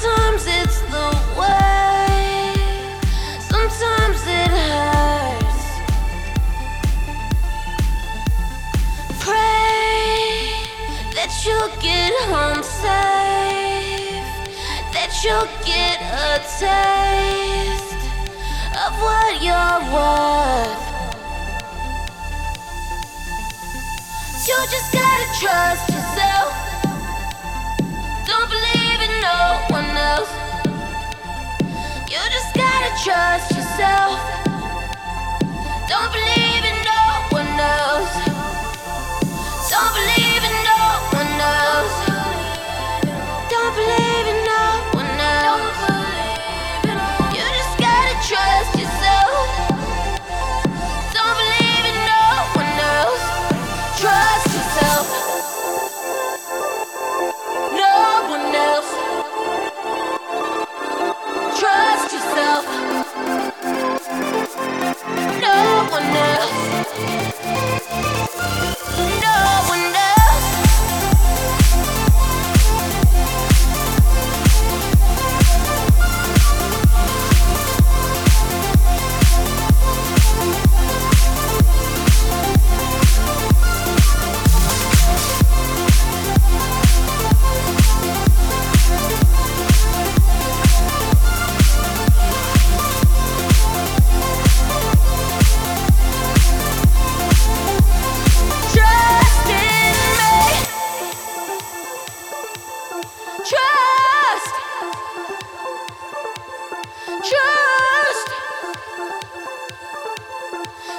Sometimes it's the way, sometimes it hurts. Pray that you'll get home safe, that you'll get a taste of what you're worth. You just gotta trust. just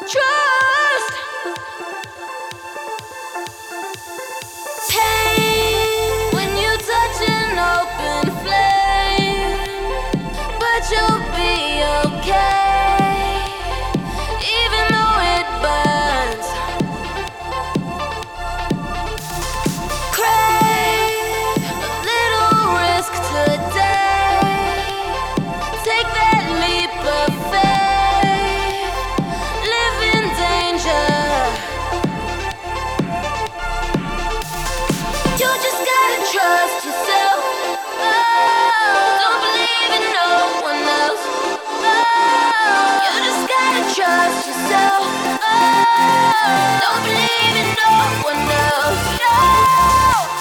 try. yourself. Oh, don't believe in no one else. No.